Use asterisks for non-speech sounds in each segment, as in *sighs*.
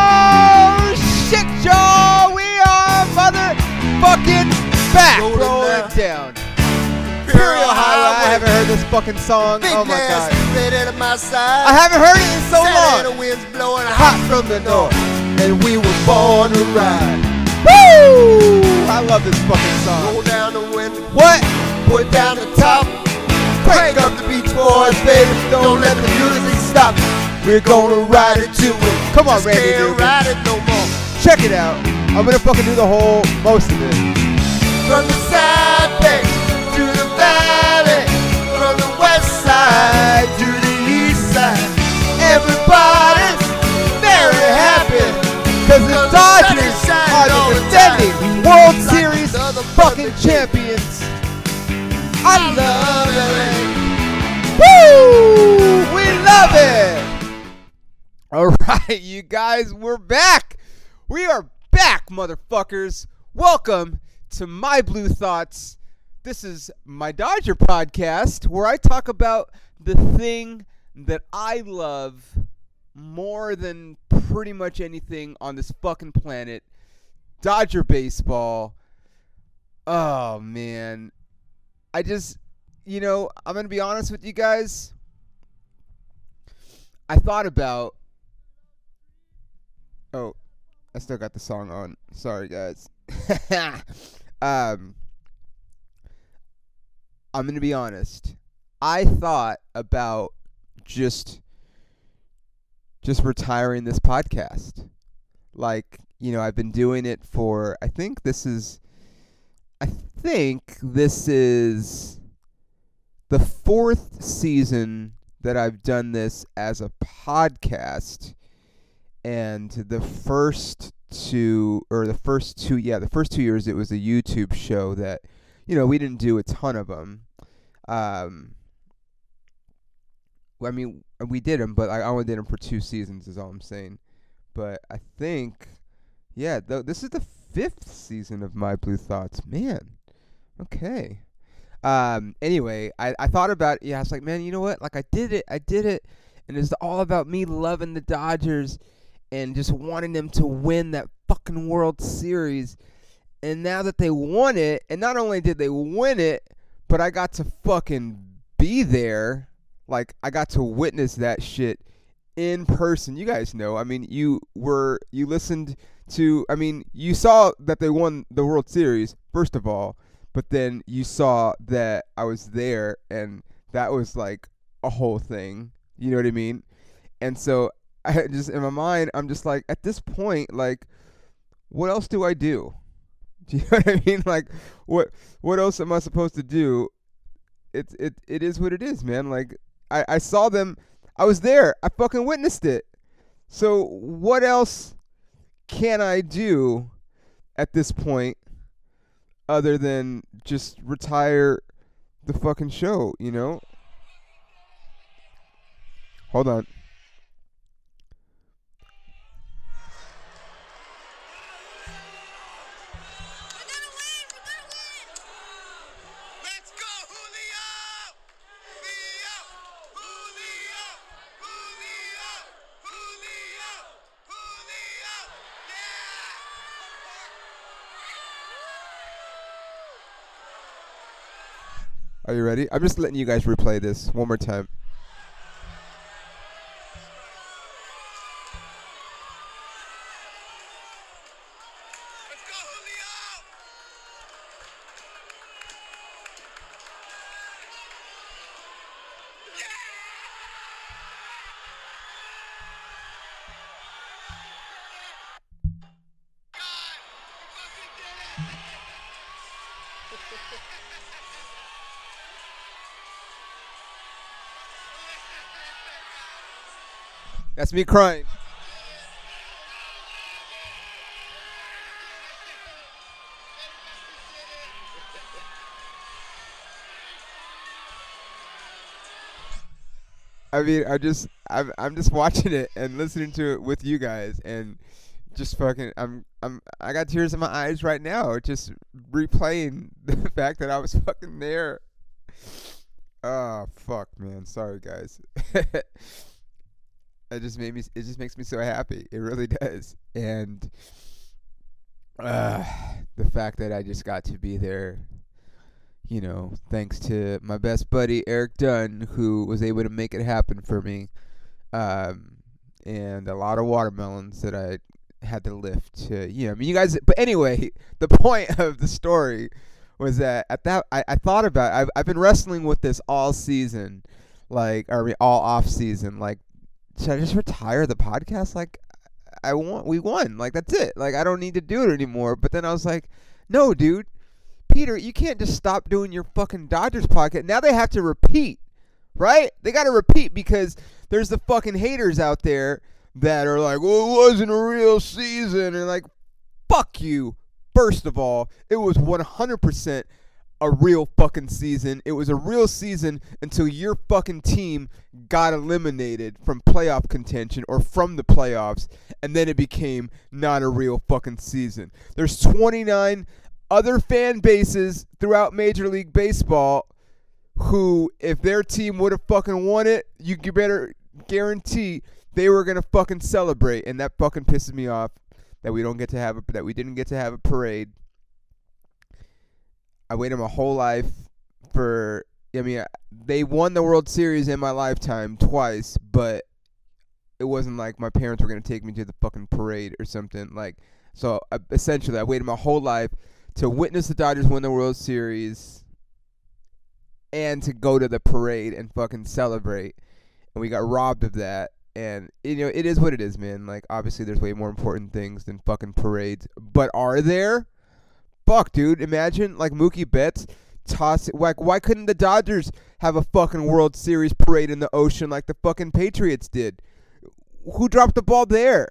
Oh shit, y'all! We are motherfucking back, Rolling rolling down. down. Imperial Highway. I haven't heard this fucking song. Big Oh my god. ready to my side. I haven't heard it in so long. the wind's blowing Hot hot from the north. and we were born to ride. Woo! I love this fucking song. What? put down the top. Crank up the Beach Boys, baby. Don't let the music stop. We're gonna ride it to it. Come on, Just Randy Can't Newman. ride it no more. Check it out. I'm gonna fucking do the whole most of it. From the side bay to the valley, from the west side to the east side, everybody's very happy. Cause the Cause the sun Dodgers are the defending. World Series fucking champions. Love it. Woo! We love it. All right, you guys, we're back. We are back, motherfuckers. Welcome to My Blue Thoughts. This is my Dodger podcast where I talk about the thing that I love more than pretty much anything on this fucking planet Dodger baseball. Oh, man. I just, you know, I'm going to be honest with you guys. I thought about. Oh, I still got the song on. Sorry, guys. *laughs* um, I'm gonna be honest. I thought about just just retiring this podcast. Like, you know, I've been doing it for I think this is I think this is the fourth season that I've done this as a podcast. And the first two or the first two yeah the first two years it was a youtube show that you know we didn't do a ton of them um i mean we did them but i only did them for two seasons is all i'm saying. But i think yeah th- this is the fifth season of my blue thoughts. Man okay um anyway i i thought about yeah i was like man you know what like i did it i did it and it's all about me loving the dodgers and just wanting them to win that fucking World Series. And now that they won it, and not only did they win it, but I got to fucking be there. Like I got to witness that shit in person. You guys know. I mean, you were you listened to I mean, you saw that they won the World Series first of all, but then you saw that I was there and that was like a whole thing. You know what I mean? And so *laughs* I just in my mind, I'm just like, at this point, like, what else do I do? Do *laughs* you know what I mean? Like, what what else am I supposed to do? It's it it is what it is, man. Like, I I saw them, I was there, I fucking witnessed it. So what else can I do at this point other than just retire the fucking show? You know? Hold on. Are you ready? I'm just letting you guys replay this one more time. That's me crying. I mean, I just I'm I'm just watching it and listening to it with you guys, and just fucking I'm I'm I got tears in my eyes right now just replaying *laughs* the fact that I was fucking there. Oh fuck, man. Sorry guys. *laughs* it just made me it just makes me so happy. It really does. And uh the fact that I just got to be there you know, thanks to my best buddy Eric Dunn who was able to make it happen for me. Um and a lot of watermelons that I had to lift to you know I mean you guys but anyway *laughs* the point of the story was that at that I, I thought about I've I've been wrestling with this all season like or all off season like should I just retire the podcast? Like I want we won. Like that's it. Like I don't need to do it anymore. But then I was like no dude. Peter you can't just stop doing your fucking Dodgers podcast. Now they have to repeat right? They got to repeat because there's the fucking haters out there that are like, well, it wasn't a real season. And like, fuck you. First of all, it was 100% a real fucking season. It was a real season until your fucking team got eliminated from playoff contention or from the playoffs, and then it became not a real fucking season. There's 29 other fan bases throughout Major League Baseball who, if their team would have fucking won it, you better guarantee they were gonna fucking celebrate, and that fucking pisses me off that we don't get to have a, that we didn't get to have a parade. I waited my whole life for. I mean, they won the World Series in my lifetime twice, but it wasn't like my parents were gonna take me to the fucking parade or something. Like, so uh, essentially, I waited my whole life to witness the Dodgers win the World Series and to go to the parade and fucking celebrate. And we got robbed of that and you know it is what it is, man. Like obviously, there's way more important things than fucking parades. But are there? Fuck, dude. Imagine like Mookie Betts toss it. Like, why couldn't the Dodgers have a fucking World Series parade in the ocean like the fucking Patriots did? Who dropped the ball there?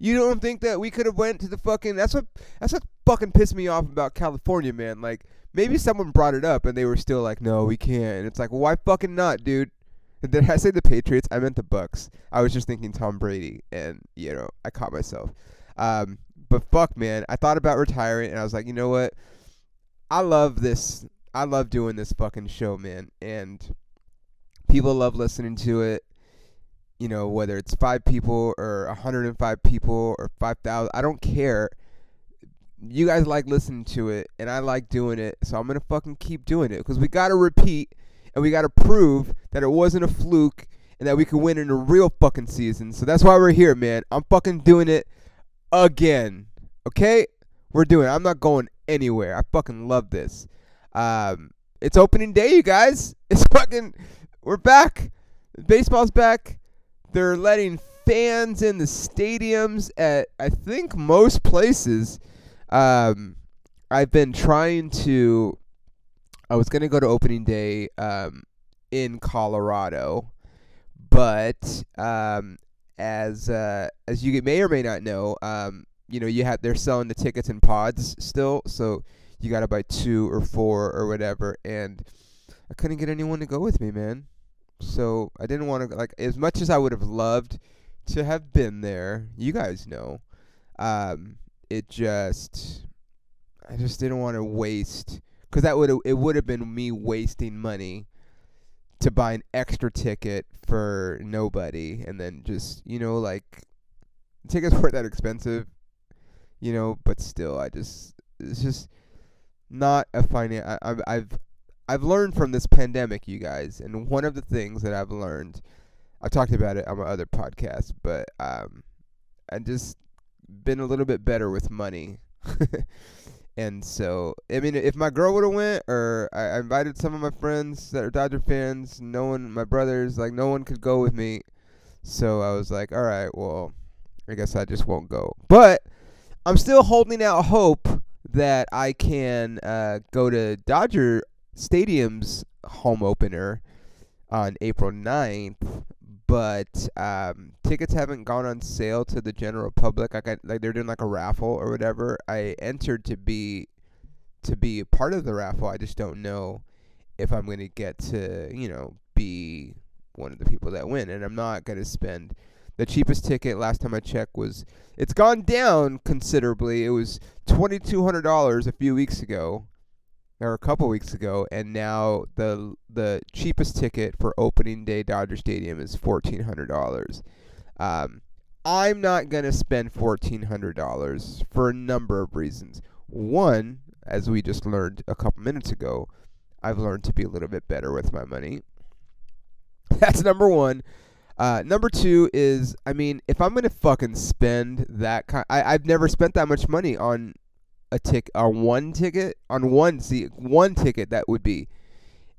You don't think that we could have went to the fucking? That's what. That's what fucking pissed me off about California, man. Like maybe someone brought it up and they were still like, no, we can't. And it's like, why fucking not, dude? Did *laughs* I say the Patriots? I meant the Bucks. I was just thinking Tom Brady, and you know, I caught myself. Um, but fuck, man, I thought about retiring, and I was like, you know what? I love this. I love doing this fucking show, man, and people love listening to it. You know, whether it's five people or 105 people or 5,000, I don't care. You guys like listening to it, and I like doing it, so I'm gonna fucking keep doing it because we gotta repeat and we got to prove that it wasn't a fluke and that we can win in a real fucking season. So that's why we're here, man. I'm fucking doing it again. Okay? We're doing it. I'm not going anywhere. I fucking love this. Um, it's opening day, you guys. *laughs* It's fucking. We're back. Baseball's back. They're letting fans in the stadiums at I think most places. Um, I've been trying to I was gonna go to opening day um, in Colorado, but um, as uh, as you may or may not know, um, you know you have they're selling the tickets in pods still, so you gotta buy two or four or whatever, and I couldn't get anyone to go with me, man. So I didn't want to like as much as I would have loved to have been there. You guys know, um, it just I just didn't want to waste because that would it would have been me wasting money to buy an extra ticket for nobody and then just you know like tickets *laughs* weren't that expensive you know but still i just it's just not a finance I, I've i've i've learned from this pandemic you guys and one of the things that i've learned i talked about it on my other podcast but um i just been a little bit better with money *laughs* And so, I mean, if my girl would have went, or I, I invited some of my friends that are Dodger fans, no one, my brothers, like no one could go with me. So I was like, all right, well, I guess I just won't go. But I'm still holding out hope that I can uh, go to Dodger Stadium's home opener on April 9th but um, tickets haven't gone on sale to the general public. Like, like they're doing like a raffle or whatever. I entered to be to be a part of the raffle. I just don't know if I'm going to get to you know be one of the people that win, and I'm not going to spend The cheapest ticket last time I checked was it's gone down considerably. It was twenty two hundred dollars a few weeks ago, or a couple weeks ago, and now the the cheapest ticket for opening day Dodger Stadium is fourteen hundred dollars. Um, I'm not gonna spend fourteen hundred dollars for a number of reasons. One, as we just learned a couple minutes ago, I've learned to be a little bit better with my money. *laughs* That's number one. Uh, number two is, I mean, if I'm gonna fucking spend that kind, I I've never spent that much money on a tick on one ticket on one seat one ticket that would be.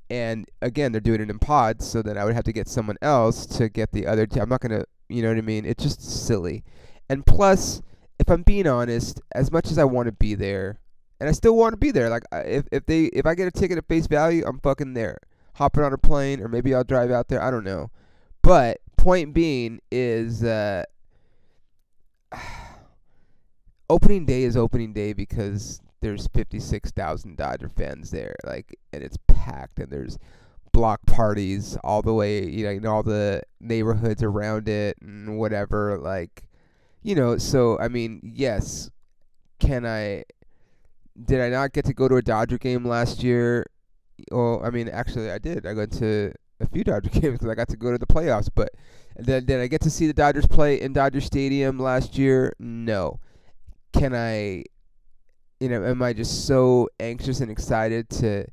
And again, they're doing it in pods, so then I would have to get someone else to get the other. I'm not gonna, you know what I mean? It's just silly. And plus, if I'm being honest, as much as I want to be there, and I still want to be there, like if if they if I get a ticket at face value, I'm fucking there, hopping on a plane, or maybe I'll drive out there. I don't know. But point being is uh, *sighs* opening day is opening day because there's 56,000 Dodger fans there, like, and it's packed, and there's block parties all the way, you know, in all the neighborhoods around it and whatever, like, you know. So I mean, yes, can I? Did I not get to go to a Dodger game last year? Well, I mean, actually, I did. I went to a few Dodger *laughs* games because I got to go to the playoffs. But then, did I get to see the Dodgers play in Dodger Stadium last year? No. Can I? You know, am I just so anxious and excited to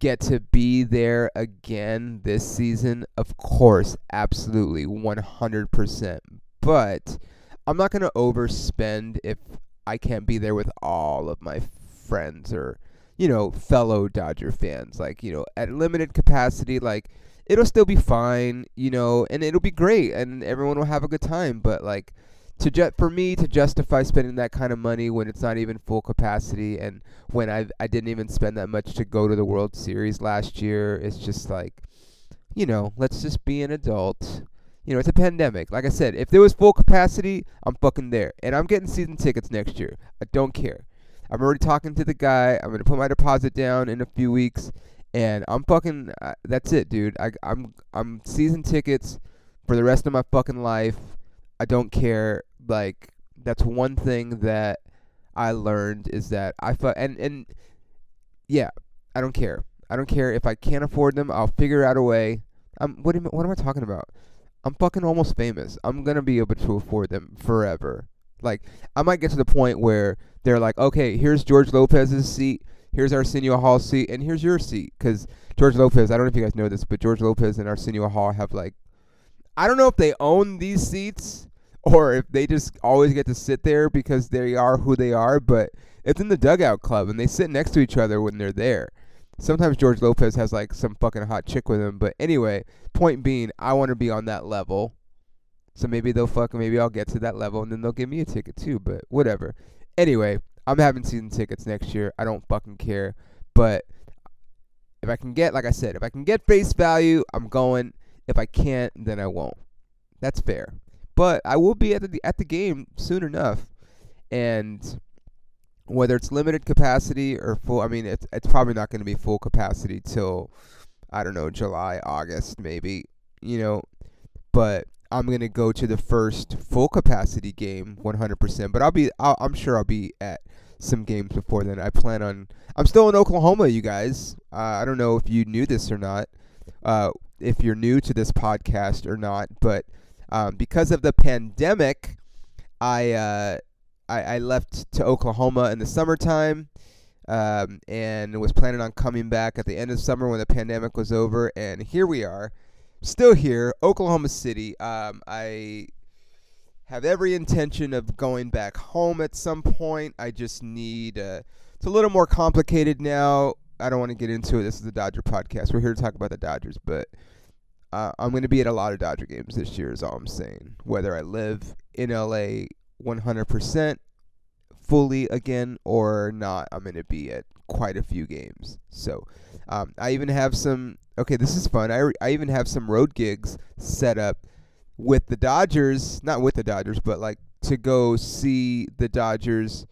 get to be there again this season? Of course, absolutely, 100%. But I'm not going to overspend if I can't be there with all of my friends or you know, fellow Dodger fans. Like, you know, at limited capacity, like it'll still be fine, you know, and it'll be great and everyone will have a good time, but like to ju- for me to justify spending that kind of money when it's not even full capacity and when I I didn't even spend that much to go to the World Series last year, it's just like you know, let's just be an adult. You know, it's a pandemic. Like I said, if there was full capacity, I'm fucking there. And I'm getting season tickets next year. I don't care. I'm already talking to the guy. I'm gonna put my deposit down in a few weeks, and I'm fucking. Uh, that's it, dude. I, I'm I'm season tickets for the rest of my fucking life. I don't care. Like that's one thing that I learned is that I fu- and and yeah, I don't care. I don't care if I can't afford them. I'll figure out a way. Um, what am what am I talking about? I'm fucking almost famous. I'm gonna be able to afford them forever. Like I might get to the point where they're like, okay, here's George Lopez's seat, here's Arsenio Hall's seat, and here's your seat. Because George Lopez, I don't know if you guys know this, but George Lopez and Arsenio Hall have like, I don't know if they own these seats or if they just always get to sit there because they are who they are, but it's in the dugout club and they sit next to each other when they're there. Sometimes George Lopez has like some fucking hot chick with him, but anyway, point being, I want to be on that level. So maybe they'll fuck, maybe I'll get to that level and then they'll give me a ticket too, but whatever. Anyway, I'm having season tickets next year. I don't fucking care. But if I can get, like I said, if I can get face value, I'm going. If I can't, then I won't. That's fair. But I will be at the at the game soon enough, and whether it's limited capacity or full, I mean, it's it's probably not going to be full capacity till I don't know July, August, maybe. You know, but I'm gonna go to the first full capacity game 100%. But I'll be, I'll, I'm sure I'll be at some games before then. I plan on. I'm still in Oklahoma, you guys. Uh, I don't know if you knew this or not. Uh, if you're new to this podcast or not, but um, because of the pandemic, I, uh, I I left to Oklahoma in the summertime. Um, and was planning on coming back at the end of summer when the pandemic was over, and here we are still here, Oklahoma City. Um, I have every intention of going back home at some point. I just need. Uh, it's a little more complicated now. I don't want to get into it. This is the Dodger podcast. We're here to talk about the Dodgers, but uh, I'm going to be at a lot of Dodger games this year. Is all I'm saying. Whether I live in LA 100% fully again or not, I'm going to be at quite a few games. So um, I even have some. Okay, this is fun. I, re- I even have some road gigs set up with the Dodgers, not with the Dodgers, but like to go see the Dodgers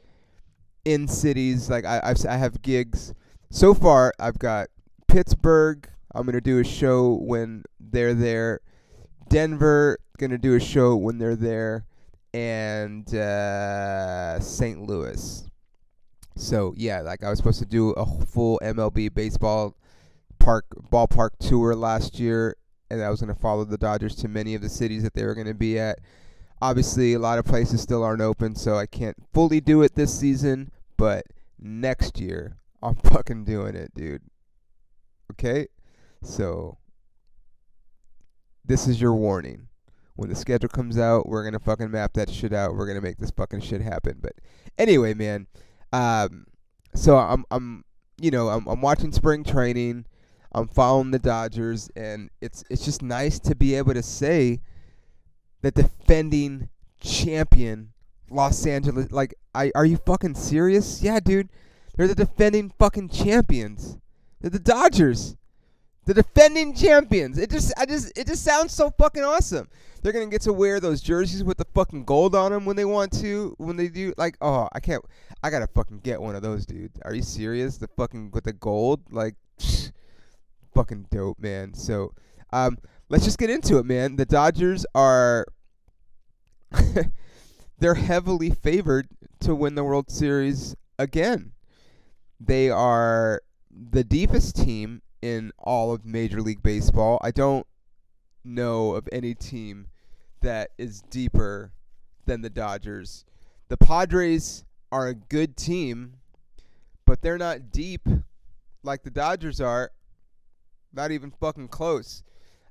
in cities. Like I I've, I have gigs. So far, I've got Pittsburgh. I'm gonna do a show when they're there. Denver gonna do a show when they're there, and uh, St. Louis. So yeah, like I was supposed to do a full MLB baseball park ballpark tour last year, and I was gonna follow the Dodgers to many of the cities that they were gonna be at. Obviously, a lot of places still aren't open, so I can't fully do it this season. But next year, I'm *laughs* fucking doing it, dude. Okay, so this is your warning. When the schedule comes out, we're gonna fucking map that shit out. We're gonna make this fucking shit happen. But anyway, man. Um, so I'm I'm you know I'm I'm watching spring training. I'm following the Dodgers, and it's it's just nice to be able to say the defending champion Los Angeles. Like, I are you fucking serious? Yeah, dude. They're the defending fucking champions. They're the Dodgers. The defending champions. It just I just it just sounds so fucking awesome. They're gonna get to wear those jerseys with the fucking gold on them when they want to. When they do, like, oh, I can't. I gotta fucking get one of those, dude. Are you serious? The fucking with the gold, like, *sniffs* fucking dope, man. So, um, let's just get into it, man. The Dodgers are *laughs* they're heavily favored to win the World Series again. They are the deepest team in all of Major League Baseball. I don't know of any team that is deeper than the Dodgers. The Padres are a good team, but they're not deep like the Dodgers are. Not even fucking close.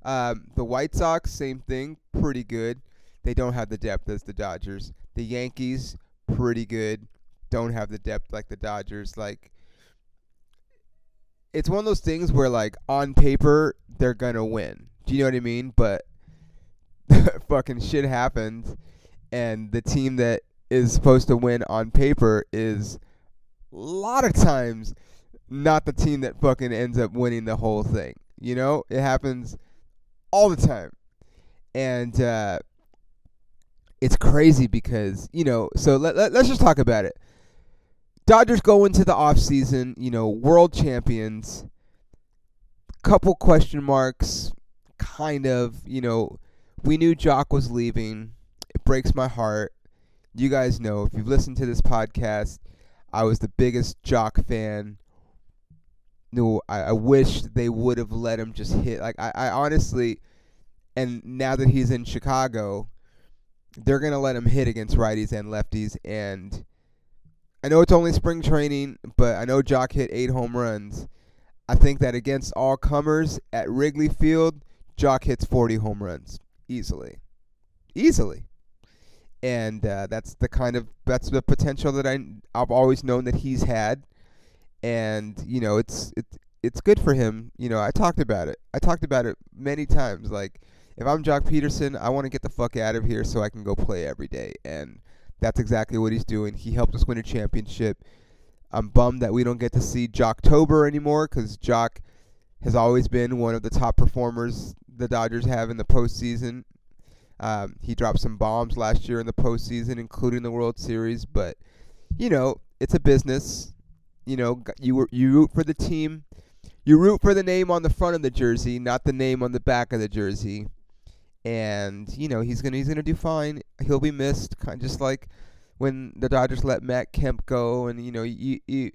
Um, the White Sox, same thing, pretty good. They don't have the depth as the Dodgers. The Yankees, pretty good. Don't have the depth like the Dodgers. Like, it's one of those things where, like, on paper, they're gonna win. Do you know what I mean? But *laughs* fucking shit happens, and the team that is supposed to win on paper is a lot of times not the team that fucking ends up winning the whole thing. You know, it happens all the time, and uh, it's crazy because you know. So let, let let's just talk about it. Dodgers go into the off season, you know, world champions. Couple question marks, kind of. You know, we knew Joc was leaving. It breaks my heart. You guys know if you've listened to this podcast, I was the biggest Joc fan. No, I, I wish they would have let him just hit. Like I, I honestly, and now that he's in Chicago, they're gonna let him hit against righties and lefties. And I know it's only spring training, but I know Joc hit eight home runs. I think that against all comers at Wrigley Field, Joc hits 40 home runs easily, easily. And uh, that's the kind of that's the potential that I I've always known that he's had and you know it's it's it's good for him. You know, I talked about it. I talked about it many times. Like, if I'm Joc Pederson, I want to get the fuck out of here so I can go play every day, and that's exactly what he's doing. He helped us win a championship. I'm bummed that we don't get to see Joctober anymore because Joc has always been one of the top performers the Dodgers have in the postseason. Um, he dropped some bombs last year in the postseason, including the World Series. But you know, it's a business you know, you you root for the team, you root for the name on the front of the jersey, not the name on the back of the jersey. And you know he's gonna he's gonna do fine. He'll be missed, kind of just like when the Dodgers let Matt Kemp go. And you know you you,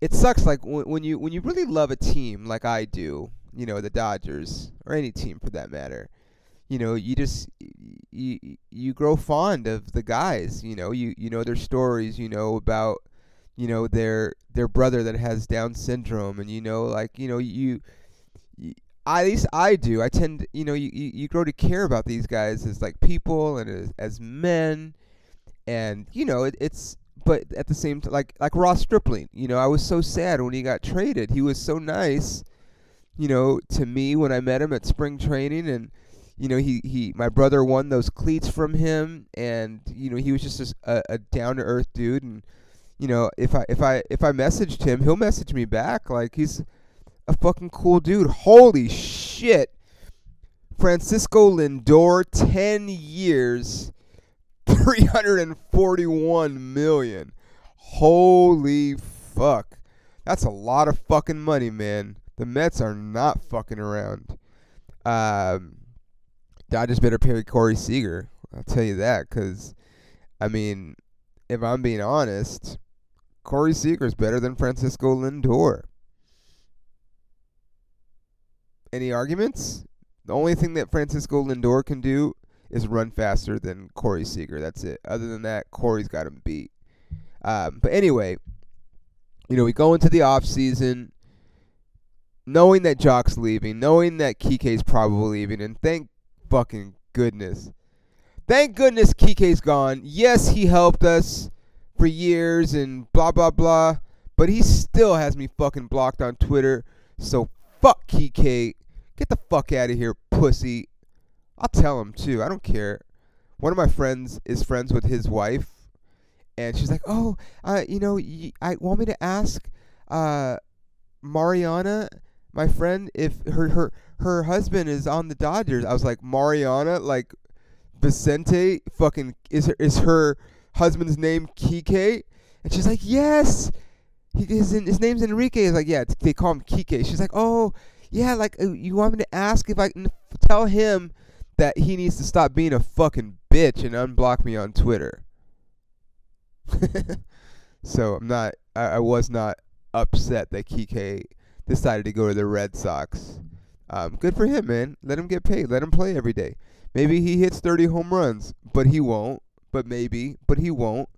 it sucks like when, when you when you really love a team like I do, you know the Dodgers or any team for that matter. You know, you just you you grow fond of the guys. You know, you you know their stories. You know about you know their their brother that has Down syndrome, and you know like you know you, at least I do. I tend, to, you know, you, you, you grow to care about these guys as like people and as, as men, and you know it, it's. But at the same time, like like Ross Stripling, you know, I was so sad when he got traded. He was so nice, you know, to me when I met him at spring training, and you know, he, he my brother won those cleats from him, and you know, he was just a, a down to earth dude, and you know, if I if I if I messaged him, he'll message me back. Like he's a fucking cool dude. Holy shit. Francisco Lindor, 10 years, *laughs* 341 million. Holy fuck. That's a lot of fucking money, man. The Mets are not fucking around. Um, Dodgers better pay Corey Seager. I'll tell you that because, I mean, if I'm being honest, Corey Seager's better than Francisco Lindor. Any arguments? The only thing that Francisco Lindor can do is run faster than Corey Seager. That's it. Other than that, Corey's got him beat. Um, but anyway, you know, we go into the off season knowing that Joc's leaving, knowing that Kike's probably leaving, and thank fucking goodness. Thank goodness Kike's gone. Yes, he helped us for years and blah blah blah, but he still has me fucking blocked on Twitter. So fuck Kike. Get the fuck out of here, pussy. I'll tell him too. I don't care. One of my friends is friends with his wife, and she's like, "Oh, uh, you know, y- I want me to ask uh, Mariana, my friend, if her her her husband is on the Dodgers." I was like, "Mariana, like Vicente, fucking is her is her husband's name Kike?" And she's like, "Yes." He, his his name's Enrique. He's like, "Yeah, they call him Kike." She's like, "Oh, yeah, like uh, you want me to ask if I can tell him that he needs to stop being a fucking bitch and unblock me on Twitter." *laughs* so I'm not. I, I was not upset that Kike decided to go to the Red Sox. Um, good for him, man. Let him get paid. Let him play every day. Maybe he hits 30 home runs, but he won't. But maybe, but he won't.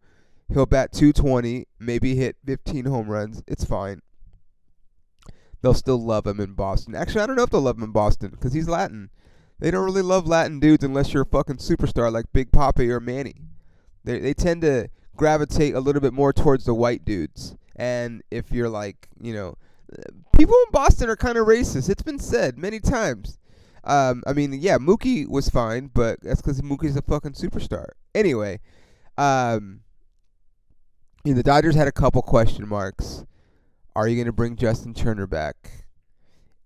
He'll bat 220, maybe hit 15 home runs. It's fine. They'll still love him in Boston. Actually, I don't know if they'll love him in Boston because he's Latin. They don't really love Latin dudes unless you're a fucking superstar like Big Papi or Manny. They they tend to gravitate a little bit more towards the white dudes. And if you're like, you know, people in Boston are kind of racist. It's been said many times. Um, I mean, yeah, Mookie was fine, but that's because Mookie's a fucking superstar. Anyway, um, you know, the Dodgers had a couple question marks. Are you going to bring Justin Turner back?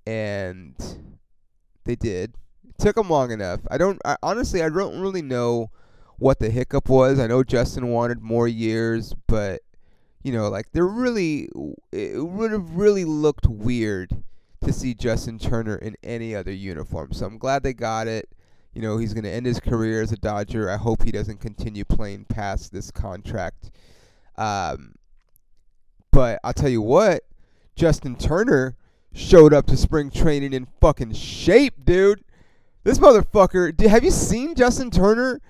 And they did. It took them long enough. I don't. I, honestly, I don't really know what the hiccup was. I know Justin wanted more years, but you know, like they're really. It would have really looked weird to see Justin Turner in any other uniform. So I'm glad they got it. You know, he's going to end his career as a Dodger. I hope he doesn't continue playing past this contract. Um, but I'll tell you what, Justin Turner showed up to spring training in fucking shape, dude. This motherfucker. Dude, have you seen Justin Turner?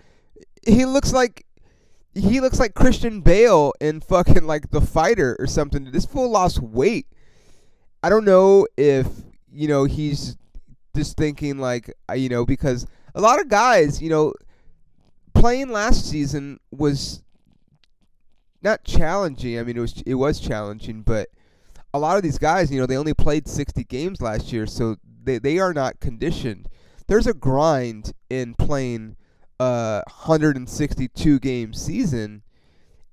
He looks like he looks like Christian Bale in fucking like The Fighter or something. This fool lost weight. I don't know if you know he's just thinking like uh, you know because a lot of guys you know playing last season was not challenging. I mean, it was it was challenging, but a lot of these guys, you know, they only played 60 games last year, so they they are not conditioned. There's a grind in playing a 162 game season,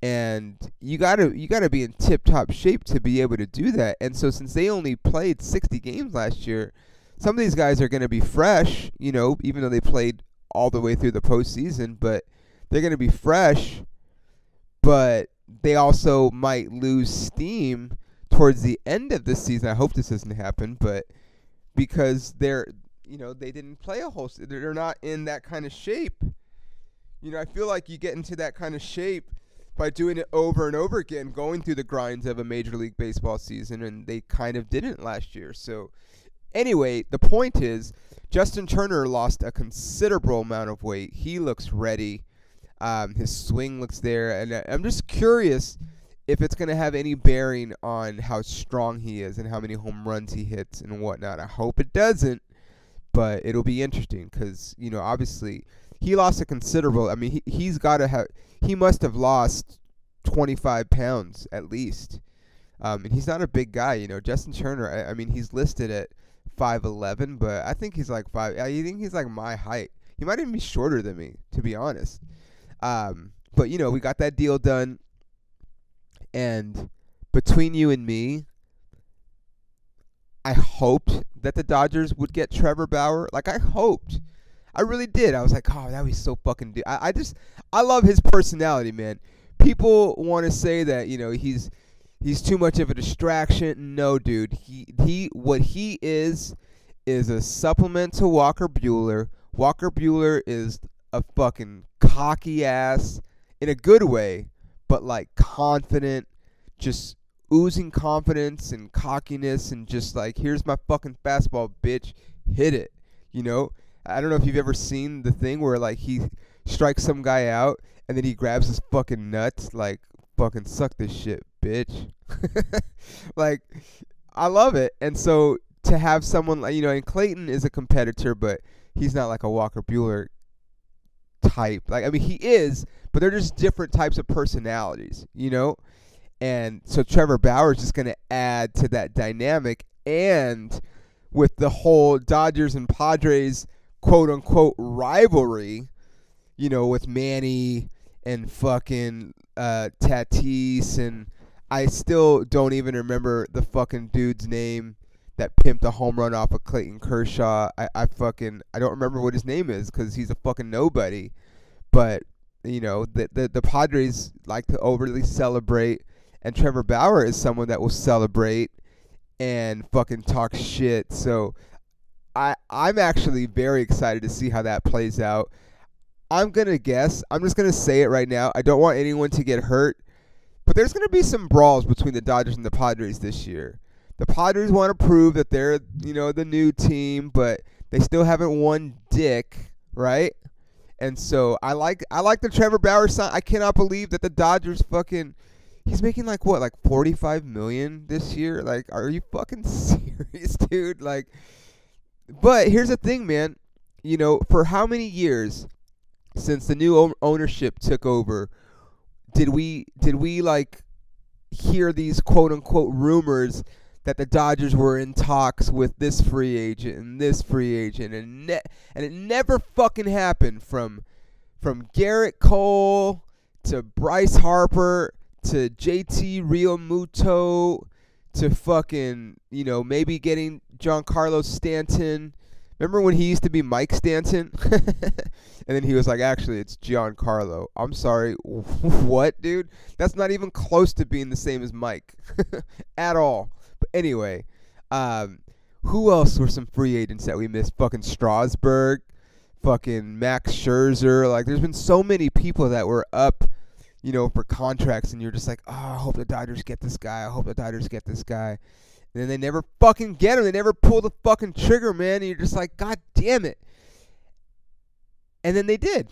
and you gotta you gotta be in tip top shape to be able to do that. And so, since they only played 60 games last year, some of these guys are gonna be fresh, you know, even though they played all the way through the postseason, but they're gonna be fresh. But they also might lose steam towards the end of the season. I hope this doesn't happen, but because they're you know they didn't play a whole they're not in that kind of shape. You know, I feel like you get into that kind of shape by doing it over and over again, going through the grinds of a major league baseball season, and they kind of didn't last year. So, anyway, the point is, Justin Turner lost a considerable amount of weight. He looks ready. Um, his swing looks there, and I- I'm just curious if it's going to have any bearing on how strong he is and how many home runs he hits and whatnot. I hope it doesn't, but it'll be interesting because you know obviously he lost a considerable. I mean he he's got to have he must have lost 25 pounds at least. Um, and he's not a big guy, you know. Justin Turner, I, I mean, he's listed at 5'11, but I think he's like five. I think he's like my height. He might even be shorter than me, to be honest. Um, but you know, we got that deal done, and between you and me, I hoped that the Dodgers would get Trevor Bauer. Like I hoped, I really did. I was like, oh, that would be so fucking. Do-. I, I just, I love his personality, man. People want to say that you know he's he's too much of a distraction. No, dude. He he what he is is a supplement to Walker Buehler Walker Buehler is a fucking cocky ass in a good way, but like confident, just oozing confidence and cockiness and just like here's my fucking fastball, bitch, hit it. You know? I don't know if you've ever seen the thing where like he strikes some guy out and then he grabs his fucking nuts like fucking suck this shit, bitch. *laughs* like I love it. And so to have someone like you know, and Clayton is a competitor, but he's not like a Walker Buehler type. Like I mean he is, but they're just different types of personalities, you know? And so Trevor Bauer is just going to add to that dynamic and with the whole Dodgers and Padres quote unquote rivalry, you know, with Manny and fucking uh, Tatis and I still don't even remember the fucking dude's name that pimped a home run off of Clayton Kershaw. I, I fucking I don't remember what his name is because he's a fucking nobody. But you know the, the the Padres like to overly celebrate, and Trevor Bauer is someone that will celebrate and fucking talk shit. So I I'm actually very excited to see how that plays out. I'm gonna guess. I'm just gonna say it right now. I don't want anyone to get hurt, but there's gonna be some brawls between the Dodgers and the Padres this year. The Padres want to prove that they're you know the new team, but they still haven't won dick, right? And so I like I like the Trevor Bauer sign. I cannot believe that the Dodgers fucking he's making like what like 45 million this year. Like are you fucking *laughs* serious, dude? Like but here's the thing, man. You know, for how many years since the new ownership took over did we did we like hear these quote unquote rumors that the Dodgers were in talks with this free agent and this free agent and ne- and it never fucking happened from from Gerrit Cole to Bryce Harper to JT Realmuto to fucking you know maybe getting Giancarlo Stanton. Remember when he used to be Mike Stanton? *laughs* and then he was like, actually, it's Giancarlo. I'm sorry. *laughs* what, dude? That's not even close to being the same as Mike *laughs* at all. Anyway, um, who else were some free agents that we missed? Fucking Strasburg, fucking Max Scherzer. Like, there's been so many people that were up, you know, for contracts, and you're just like, oh, I hope the Dodgers get this guy. I hope the Dodgers get this guy. And then they never fucking get him. They never pull the fucking trigger, man. And you're just like, God damn it. And then they did.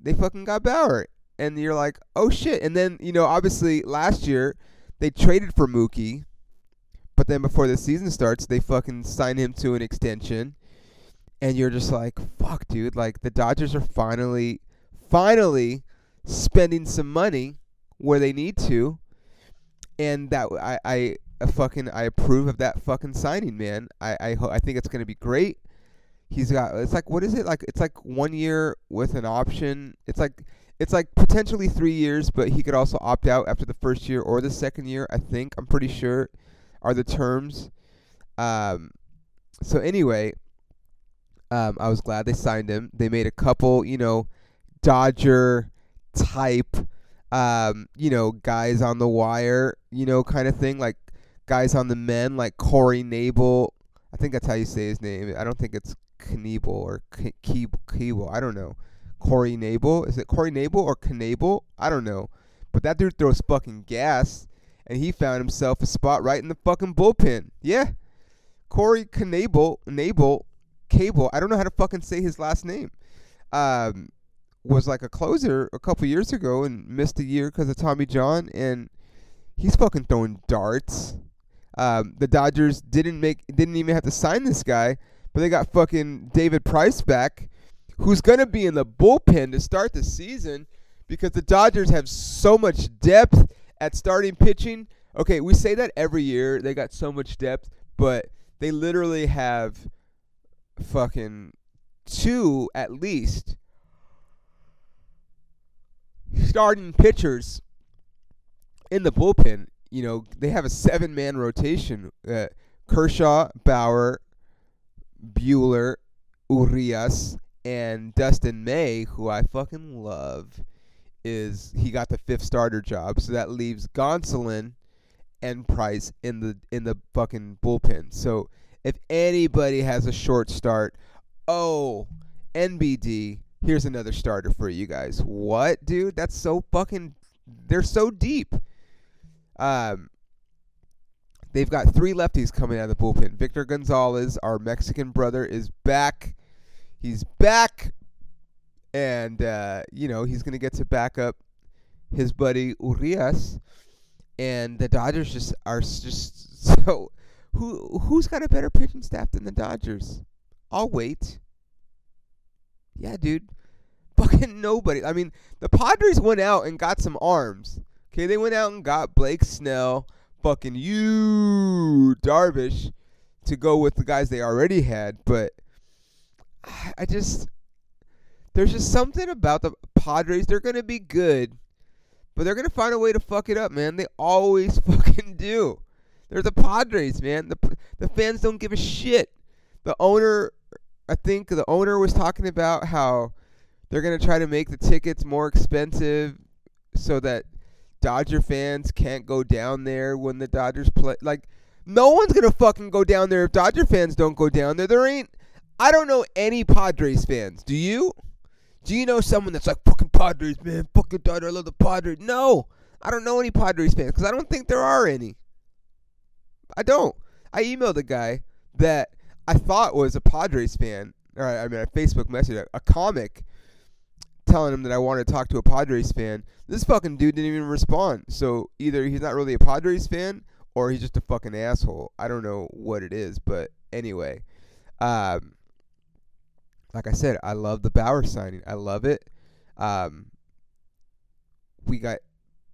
They fucking got Bauer. And you're like, oh shit. And then, you know, obviously last year they traded for Mookie. But then before the season starts, they fucking sign him to an extension. And you're just like, fuck, dude. Like, the Dodgers are finally, finally spending some money where they need to. And that, I, I, fucking, I approve of that fucking signing, man. I, I, ho- I think it's going to be great. He's got, it's like, what is it? Like, it's like one year with an option. It's like, it's like potentially three years, but he could also opt out after the first year or the second year, I think. I'm pretty sure are the terms. Um, so anyway, um, I was glad they signed him. They made a couple, you know, Dodger type, um, you know, guys on the wire, you know, kind of thing, like guys on the men, like Corey Nabel. I think that's how you say his name. I don't think it's Kniebel or Keeble. I don't know. Corey Nabel. Is it Corey Nabel or Knable? I don't know. But that dude throws fucking gas and he found himself a spot right in the fucking bullpen. Yeah. Corey Knable, Nabel, Cable, I don't know how to fucking say his last name, um, was like a closer a couple years ago and missed a year because of Tommy John, and he's fucking throwing darts. Um, the Dodgers didn't make, didn't even have to sign this guy, but they got fucking David Price back, who's gonna be in the bullpen to start the season because the Dodgers have so much depth at starting pitching. Okay, we say that every year. They got so much depth, but they literally have fucking two at least starting pitchers in the bullpen. You know, they have a seven man rotation. Uh, Kershaw, Bauer, Buehler, Urias, and Dustin May, who I fucking love is he got the fifth starter job, so that leaves Gonsolin and Price in the in the fucking bullpen. So if anybody has a short start, oh, NBD. Here's another starter for you guys. What, dude? That's so fucking. They're so deep. Um, they've got three lefties coming out of the bullpen. Victor Gonzalez, our Mexican brother, is back. He's back, and uh, Yu know he's gonna get to back up his buddy Urias, and the Dodgers just are just *laughs* so. Who who's got a better pitching staff than the Dodgers? I'll wait. Yeah, dude. *laughs* Fucking nobody. I mean, the Padres went out and got some arms. Okay, they went out and got Blake Snell, fucking you, Darvish, to go with the guys they already had. But I just, there's just something about the Padres. They're gonna be good, but they're gonna find a way to fuck it up, man. They always *laughs* fucking do. They're the Padres, man. The the fans don't give a shit. The owner, I think the owner was talking about how they're gonna try to make the tickets more expensive so that Dodger fans can't go down there when the Dodgers play. Like, no one's gonna fucking go down there if Dodger fans don't go down there. There ain't. I don't know any Padres fans. Do you? Do you know someone that's like fucking Padres, man? Fucking Dodger, I love the Padres. No, I don't know any Padres fans because I don't think there are any. I don't. I emailed a guy that I thought was a Padres fan. Or I I mean, a Facebook message, a, a comic, telling him that I wanted to talk to a Padres fan. This fucking dude didn't even respond. So either he's not really a Padres fan or he's just a fucking asshole. I don't know what it is, but anyway, um, like I said, I love the Bauer signing. I love it. Um, we got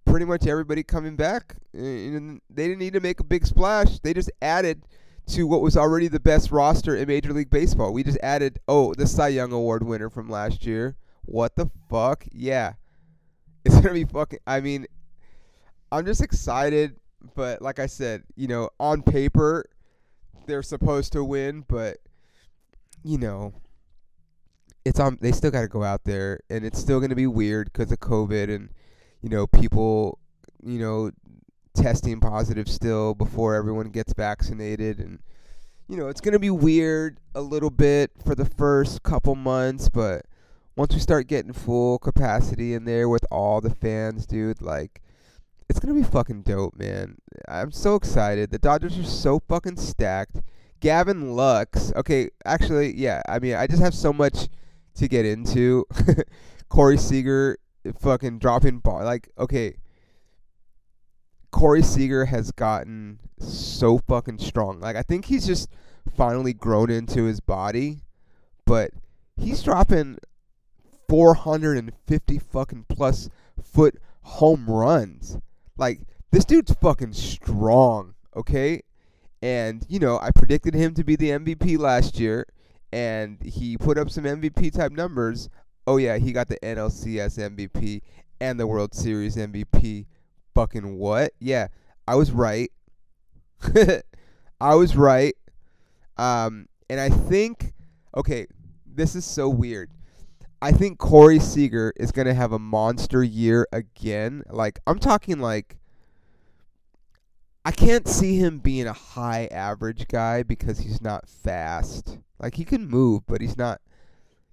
pretty much everybody coming back. And they didn't need to make a big splash. They just added to what was already the best roster in Major League Baseball. We just added, oh, the Cy Young Award winner from last year. What the fuck? Yeah. *laughs* It's going to be fucking. I mean, I'm just excited. But like I said, you know, on paper, they're supposed to win. But, you know, it's on. They still got to go out there. And it's still going to be weird because of COVID and, you know, people, you know, testing positive still before everyone gets vaccinated and you know it's going to be weird a little bit for the first couple months but once we start getting full capacity in there with all the fans dude like it's to be fucking dope man i'm so excited the dodgers are so fucking stacked gavin lux okay actually yeah i mean i just have so much to get into *laughs* corey seager fucking dropping ball like okay Corey Seager has gotten so fucking strong. Like I think he's just finally grown into his body, but he's dropping 450 fucking plus foot home runs. Like this dude's fucking strong, okay? And you know, I predicted him to be the MVP last year and he put up some MVP type numbers. Oh yeah, he got the NLCS MVP and the World Series MVP fucking what? Yeah, I was right. *laughs* I was right. Um, and I think, okay, this is so weird. I think Corey Seager is gonna have a monster year again. Like I'm talking like. I can't see him being a high average guy because he's not fast. Like he can move, but he's not.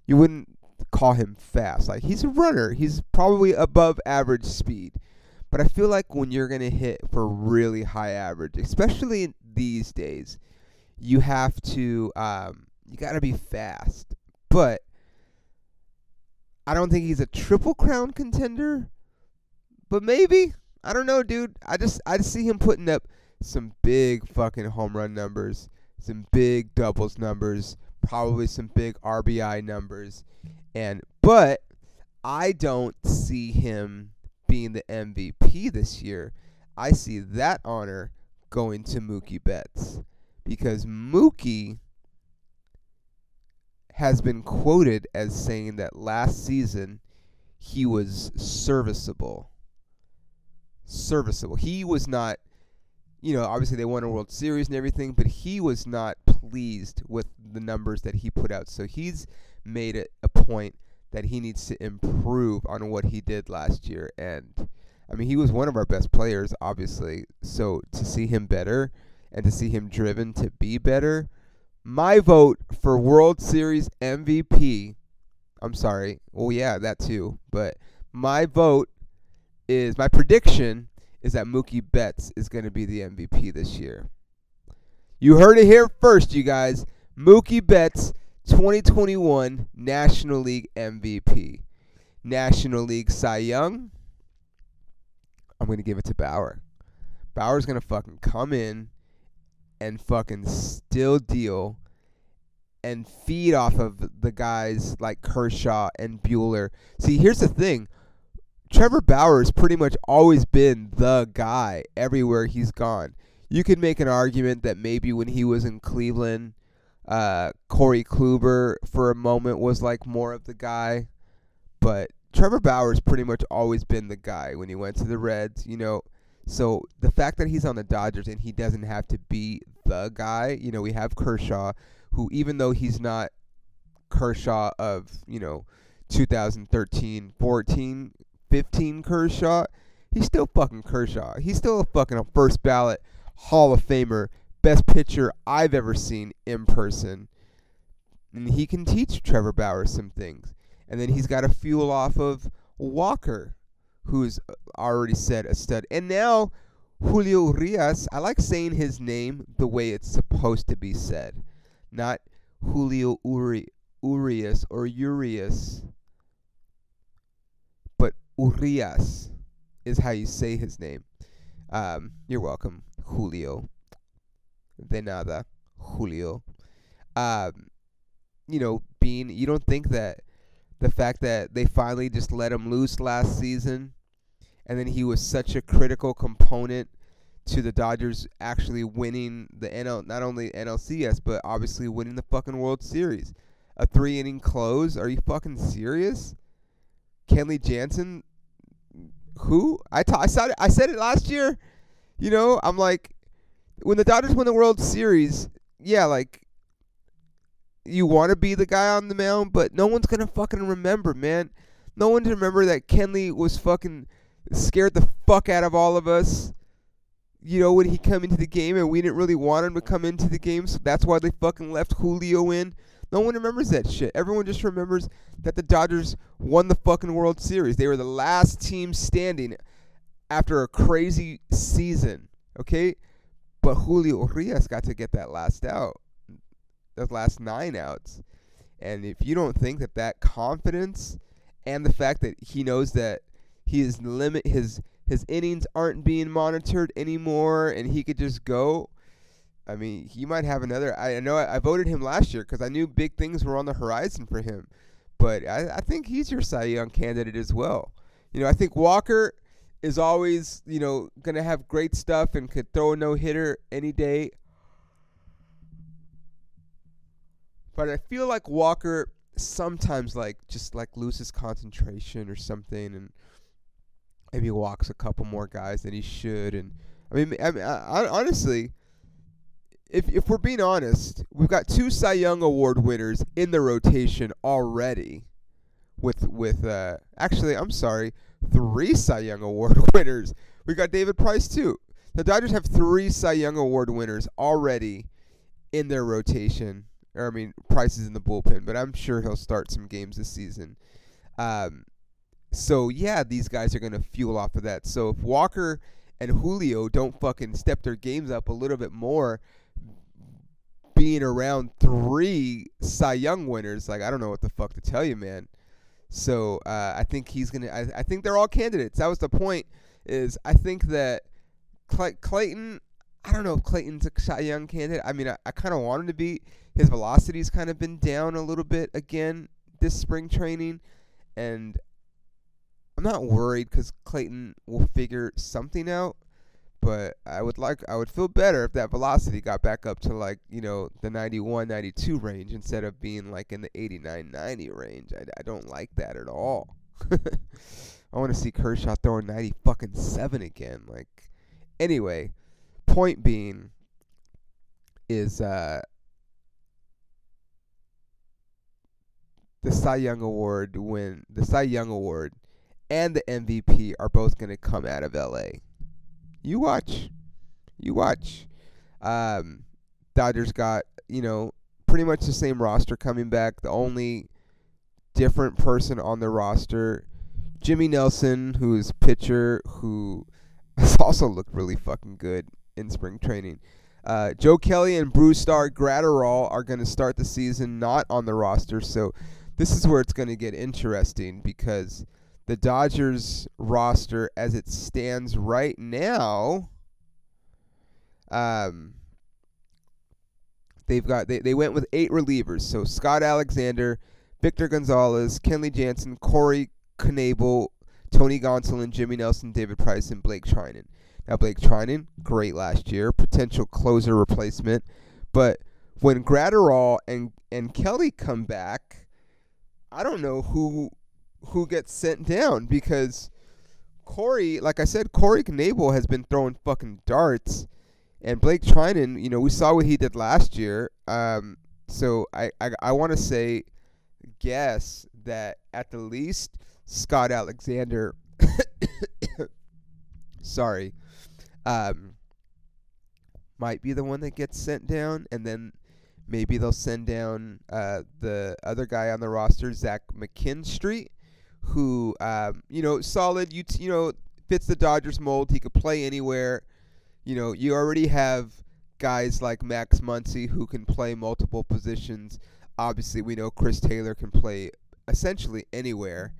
You wouldn't call him fast. Like he's a runner. He's probably above average speed. But I feel like when you're to hit for really high average, especially these days, you have to um, you got to be fast. But I don't think he's a triple crown contender. But maybe I don't know, dude. I just I just see him putting up some big fucking home run numbers, some big doubles numbers, probably some big RBI numbers, and but I don't see him being the MVP this year. I see that honor going to Mookie Betts because Mookie has been quoted as saying that last season he was serviceable. Serviceable. He was not, you know, obviously they won a World Series and everything, but he was not pleased with the numbers that he put out. So he's made it a point that he needs to improve on what he did last year. And I mean, he was one of our best players, obviously. So to see him better and to see him driven to be better, my vote for World Series MVP I'm sorry. Well, yeah, that too. But my vote is my prediction is that Mookie Betts is going to be the MVP this year. You heard it here first, you guys. Mookie Betts, 2021 National League MVP. National League Cy Young. I'm going to give it to Bauer. Bauer's going to fucking come in and fucking still deal and feed off of the guys like Kershaw and Buehler. See, here's the thing. Trevor Bauer has pretty much always been the guy everywhere he's gone. You could make an argument that maybe when he was in Cleveland, uh, Corey Kluber for a moment was like more of the guy, but Trevor Bauer's pretty much always been the guy when he went to the Reds, you know. So the fact that he's on the Dodgers and he doesn't have to be the guy, you know, we have Kershaw, who even though he's not Kershaw of, you know, 2013, 14, 15 Kershaw, he's still fucking Kershaw. He's still a fucking first ballot Hall of Famer, best pitcher I've ever seen in person. And he can teach Trevor Bauer some things. And then he's got to fuel off of Walker, who's uh, already said a stud. And now Julio Urias, I like saying his name the way it's supposed to be said, not Julio Uri, Urias or Urias, Urias is how you say his name. Um, you're welcome, Julio. De nada, Julio. Um, you know, Bean, you don't think that the fact that they finally just let him loose last season and then he was such a critical component to the Dodgers actually winning the NL not only NLCS but obviously winning the fucking World Series. A three inning close? Are you fucking serious? Kenley Jansen who? I ta- I said it, I said it last year. You know, I'm like when the Dodgers win the World Series, yeah, like you want to be the guy on the mound, but no one's gonna fucking remember, man. No one to remember that Kenley was fucking scared the fuck out of all of us. You know, when he come into the game and we didn't really want him to come into the game, so that's why they fucking left Julio in. No one remembers that shit. Everyone just remembers that the Dodgers won the fucking World Series. They were the last team standing after a crazy season. Okay? But Julio Urias got to get that last out. Those last nine outs. And if you don't think that that confidence and the fact that he knows that his limit his his innings aren't being monitored anymore and he could just go I mean, he might have another. I know I, I voted him last year because I knew big things were on the horizon for him, but I, I think he's your Cy Young candidate as well. You know, I think Walker is always you know gonna have great stuff and could throw a no hitter any day. But I feel like Walker sometimes like just like loses concentration or something and maybe walks a couple more guys than he should and I mean I mean I, I, honestly if if we're being honest, we've got two Cy Young Award winners in the rotation already. With with uh, actually, I'm sorry, three Cy Young Award *laughs* winners. We got David Price too. The Dodgers have three Cy Young Award winners already in their rotation. Or I mean, Price is in the bullpen, but I'm sure he'll start some games this season. Um, so yeah, these guys are gonna fuel off of that. So if Walker and Julio don't fucking step their games up a little bit more, being around three Cy Young winners, like I don't know what the fuck to tell you, man. So uh, I think he's gonna. I, I think they're all candidates. That was the point. Is I think that Clay, Clayton. I don't know if Clayton's a Cy Young candidate. I mean, I, I kind of want him to be. His velocity's kind of been down a little bit again this spring training, and I'm not worried because Clayton will figure something out but I would like I would feel better if that velocity got back up to like you know the 91 92 range instead of being like in the 89 90 range. I, I don't like that at all. *laughs* I want to see Kershaw throwing 90 fucking 7 again like anyway point being is uh the Cy Young Award when the Cy Young Award and the MVP are both going to come out of LA you watch. You watch. Um, Dodgers got, you know, pretty much the same roster coming back. The only different person on the roster. Jimmy Nelson, who's pitcher, who *laughs* has also looked really fucking good in spring training. Uh, Joe Kelly and Brusdar Graterol are going to start the season not on the roster, so this is where it's going to get interesting because the Dodgers roster, as it stands right now, um, they've got they, they went with eight relievers. So Scott Alexander, Victor Gonzalez, Kenley Jansen, Corey Knebel, Tony Gonsolin, Jimmy Nelson, David Price, and Blake Treinen. Now Blake Treinen, great last year, potential closer replacement, but when Graterol and and Kelly come back, I don't know who who gets sent down because Corey, like I said, Corey Knebel has been throwing fucking darts, and Blake Treinen, you know, we saw what he did last year. Um, so I I, I want to say, guess that at the least Scott Alexander, *coughs* sorry, um, might be the one that gets sent down, and then maybe they'll send down uh, the other guy on the roster, Zach McKinstry, who um, you know solid. You t- you know fits the Dodgers mold. He could play anywhere. You know you already have guys like Max Muncy who can play multiple positions. Obviously, we know Chris Taylor can play essentially anywhere,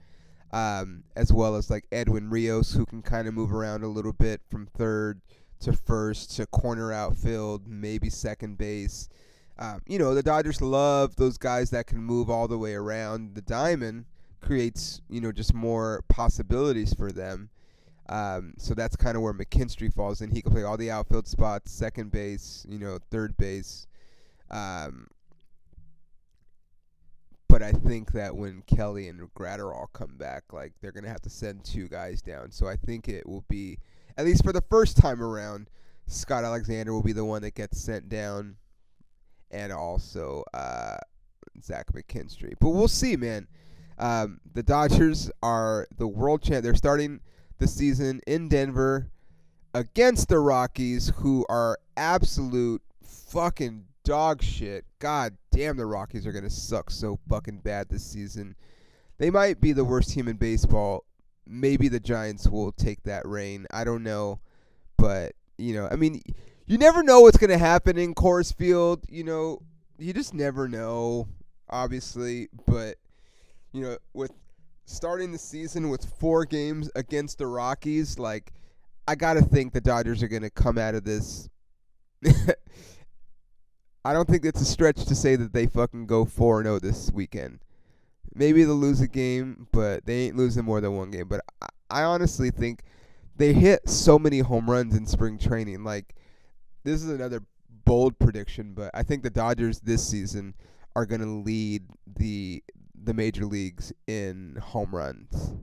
um, as well as like Edwin Rios who can kind of move around a little bit from third to first to corner outfield, maybe second base. Um, you know, the Dodgers love those guys that can move all the way around. The diamond creates, you know, just more possibilities for them. Um, so that's kind of where McKinstry falls in. He can play all the outfield spots, second base, you know, third base. Um, but I think that when Kelly and Graterol come back, like they're gonna have to send two guys down. So I think it will be, at least for the first time around, Scott Alexander will be the one that gets sent down, and also uh, Zach McKinstry. But we'll see, man. Um, the Dodgers are the world champ. They're starting the season in Denver against the Rockies, who are absolute fucking dog shit. God damn, the Rockies are gonna suck so fucking bad this season. They might be the worst team in baseball. Maybe the Giants will take that reign. I don't know, but you know, I mean, you never know what's gonna happen in Coors Field. You know, you just never know, obviously. But you know, with starting the season with four games against the Rockies, like I gotta think the Dodgers are gonna come out of this. *laughs* I don't think it's a stretch to say that they fucking go four zero oh this weekend. Maybe they'll lose a game, but they ain't losing more than one game. But I, I honestly think they hit so many home runs in spring training. Like this is another bold prediction, but I think the Dodgers this season are going to lead the the major leagues in home runs.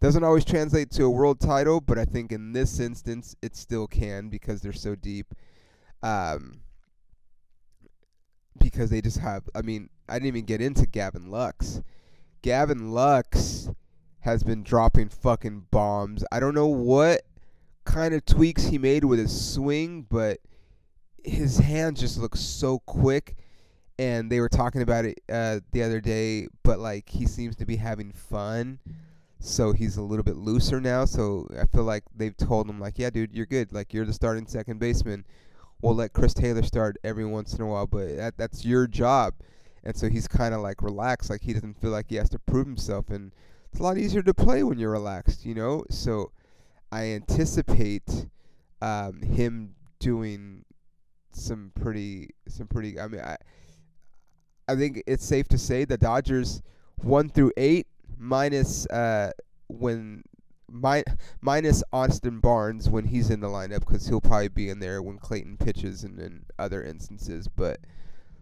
Doesn't always translate to a world title, but I think in this instance it still can because they're so deep. Um, because they just have. I mean, I didn't even get into Gavin Lux. Gavin Lux has been dropping fucking bombs. I don't know what kind of tweaks he made with his swing, but his hand just looks so quick. And they were talking about it uh, the other day, but like he seems to be having fun, so he's a little bit looser now. So I feel like they've told him like, yeah, dude, you're good. Like you're the starting second baseman. We'll let Chris Taylor start every once in a while, but that that's your job. And so he's kind of like relaxed, like he doesn't feel like he has to prove himself, and it's a lot easier to play when you're relaxed, you know. So I anticipate um, him doing some pretty, some pretty. I mean, I, I think it's safe to say the Dodgers one through eight minus uh, when mi- minus Austin Barnes when he's in the lineup because he'll probably be in there when Clayton pitches and in other instances. But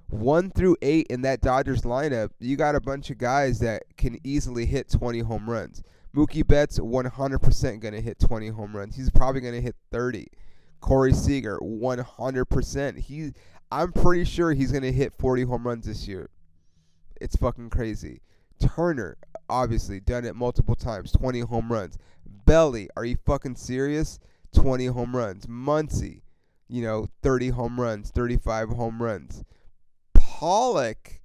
one through eight in that Dodgers lineup, you got a bunch of guys that can easily hit 20 home runs. Mookie Betts 100% going to hit 20 home runs. He's probably going to hit 30. Corey Seager 100%. He I'm pretty sure he's going to hit 40 home runs this year. It's fucking crazy. Turner obviously done it multiple times, 20 home runs. Belly, are you fucking serious? 20 home runs. Muncy, you know, 30 home runs, 35 home runs. Pollock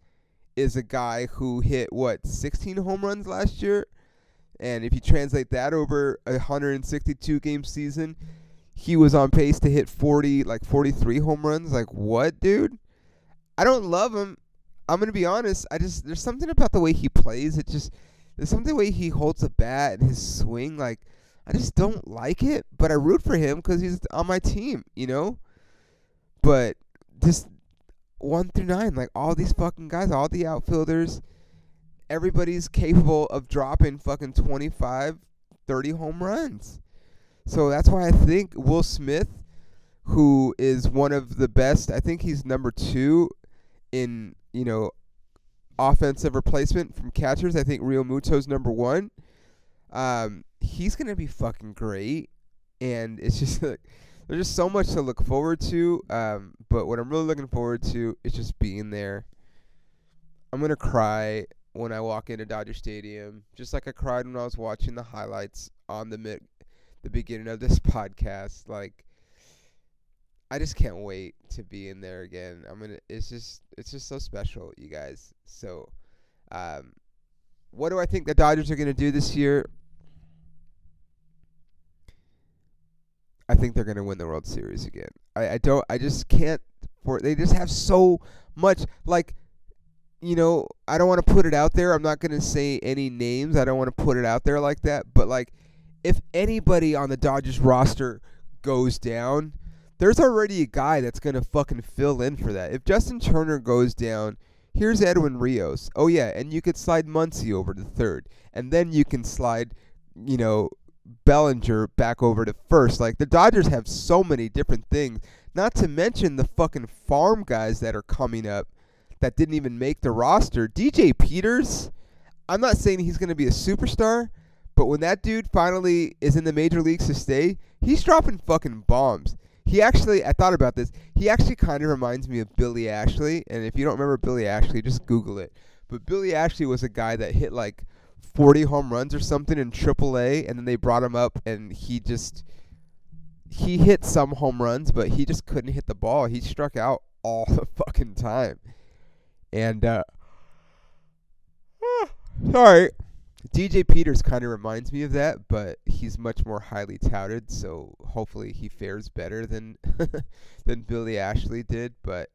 is a guy who hit what 16 home runs last year, and if you translate that over a 162 game season, he was on pace to hit 40 like 43 home runs. Like what, dude? I don't love him. I'm gonna be honest. I just there's something about the way he plays. It just there's something the way he holds a bat and his swing. Like I just don't like it. But I root for him because he's on my team. You know. But just one through nine, like all these fucking guys, all the outfielders, everybody's capable of dropping fucking 25, 30 home runs. So that's why I think Will Smith, who is one of the best, I think he's number two in, you know, offensive replacement from catchers. I think Realmuto's number one. Um, he's gonna be fucking great, and it's just *laughs* like there's just so much to look forward to. Um, but what I'm really looking forward to is just being there. I'm gonna cry when I walk into Dodger Stadium, just like I cried when I was watching the highlights on the mid, the beginning of this *laughs* podcast. Like, I just can't wait to be in there again. I'm gonna. It's just. It's just so special, you guys. So, um, what do I think the Dodgers are gonna do this year? I think they're gonna win the World Series again. I, I don't. I just can't. For they just have so much. Like, you know, I don't want to put it out there. I'm not gonna say any names. I don't want to put it out there like that. But like, if anybody on the Dodgers roster goes down, there's already a guy that's gonna fucking fill in for that. If Justin Turner goes down, here's Edwin Rios. Oh yeah, and you could slide Muncy over to third, and then you can slide, you know, Bellinger back over to first. Like the Dodgers have so many different things. Not to mention the fucking farm guys that are coming up that didn't even make the roster. DJ Peters, I'm not saying he's going to be a superstar, but when that dude finally is in the major leagues to stay, he's dropping fucking bombs. He actually, I thought about this. He actually kind of reminds me of Billy Ashley. And if you don't remember Billy Ashley, just Google it. But Billy Ashley was a guy that hit like 40 home runs or something in AAA, and then they brought him up, and he just he hit some home runs, but he just couldn't hit the ball. He struck out all *laughs* the fucking time, and uh, *sighs* sorry, DJ Peters kind of reminds me of that, but he's much more highly touted, so hopefully he fares better than *laughs* than Billy Ashley did. But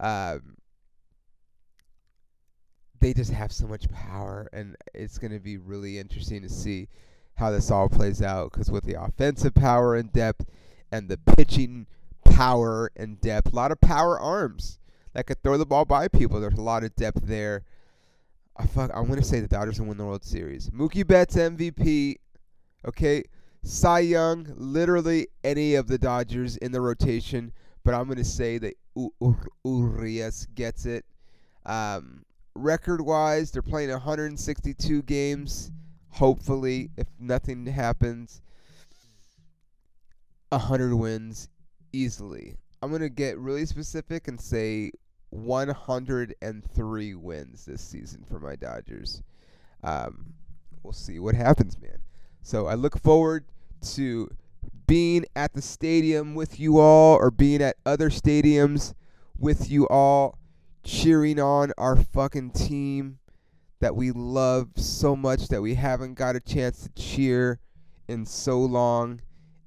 um, they just have so much power, and it's going to be really interesting to see how this all plays out. Because with the offensive power and depth, and the pitching power and depth, a lot of power arms that could throw the ball by people. There's a lot of depth there. I fuck. I'm gonna say the Dodgers will win the World Series. Mookie Betts MVP. Okay, Cy Young. Literally any of the Dodgers in the rotation, but I'm gonna say that U- Ur- Urias gets it. Um, record wise, they're playing 162 games. Hopefully, if nothing happens, 100 wins easily. I'm to get really specific and say 103 wins this season for my Dodgers. Um, we'll see what happens, man. So I look forward to being at the stadium with you all or being at other stadiums with you all cheering on our fucking team that we love so much that we haven't got a chance to cheer in so long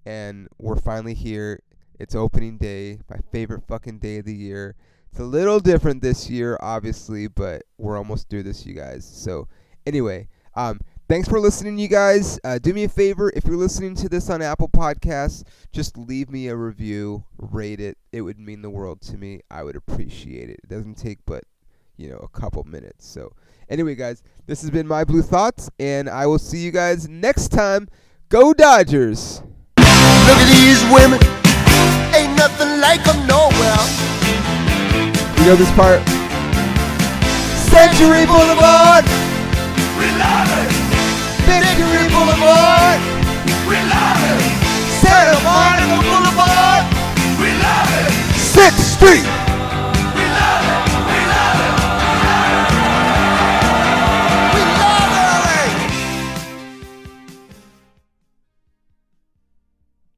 and we're finally here. It's opening day, my favorite fucking day of the year. It's a little different this year, obviously, but we're almost through this, you guys. So, anyway, um, thanks for listening, you guys. Uh, do me a favor if you're listening to this on Apple Podcasts, just leave me a review, rate it. It would mean the world to me. I would appreciate it. It doesn't take but you know a couple minutes. So, anyway, guys, this has been my blue thoughts, and I will see you guys next time. Go Dodgers! Look at these women. Ain't nothing like them nowhere know this part? Century Boulevard! We love it! Victory Boulevard! We love it! Santa Monica Boulevard! We love it! Sixth Street!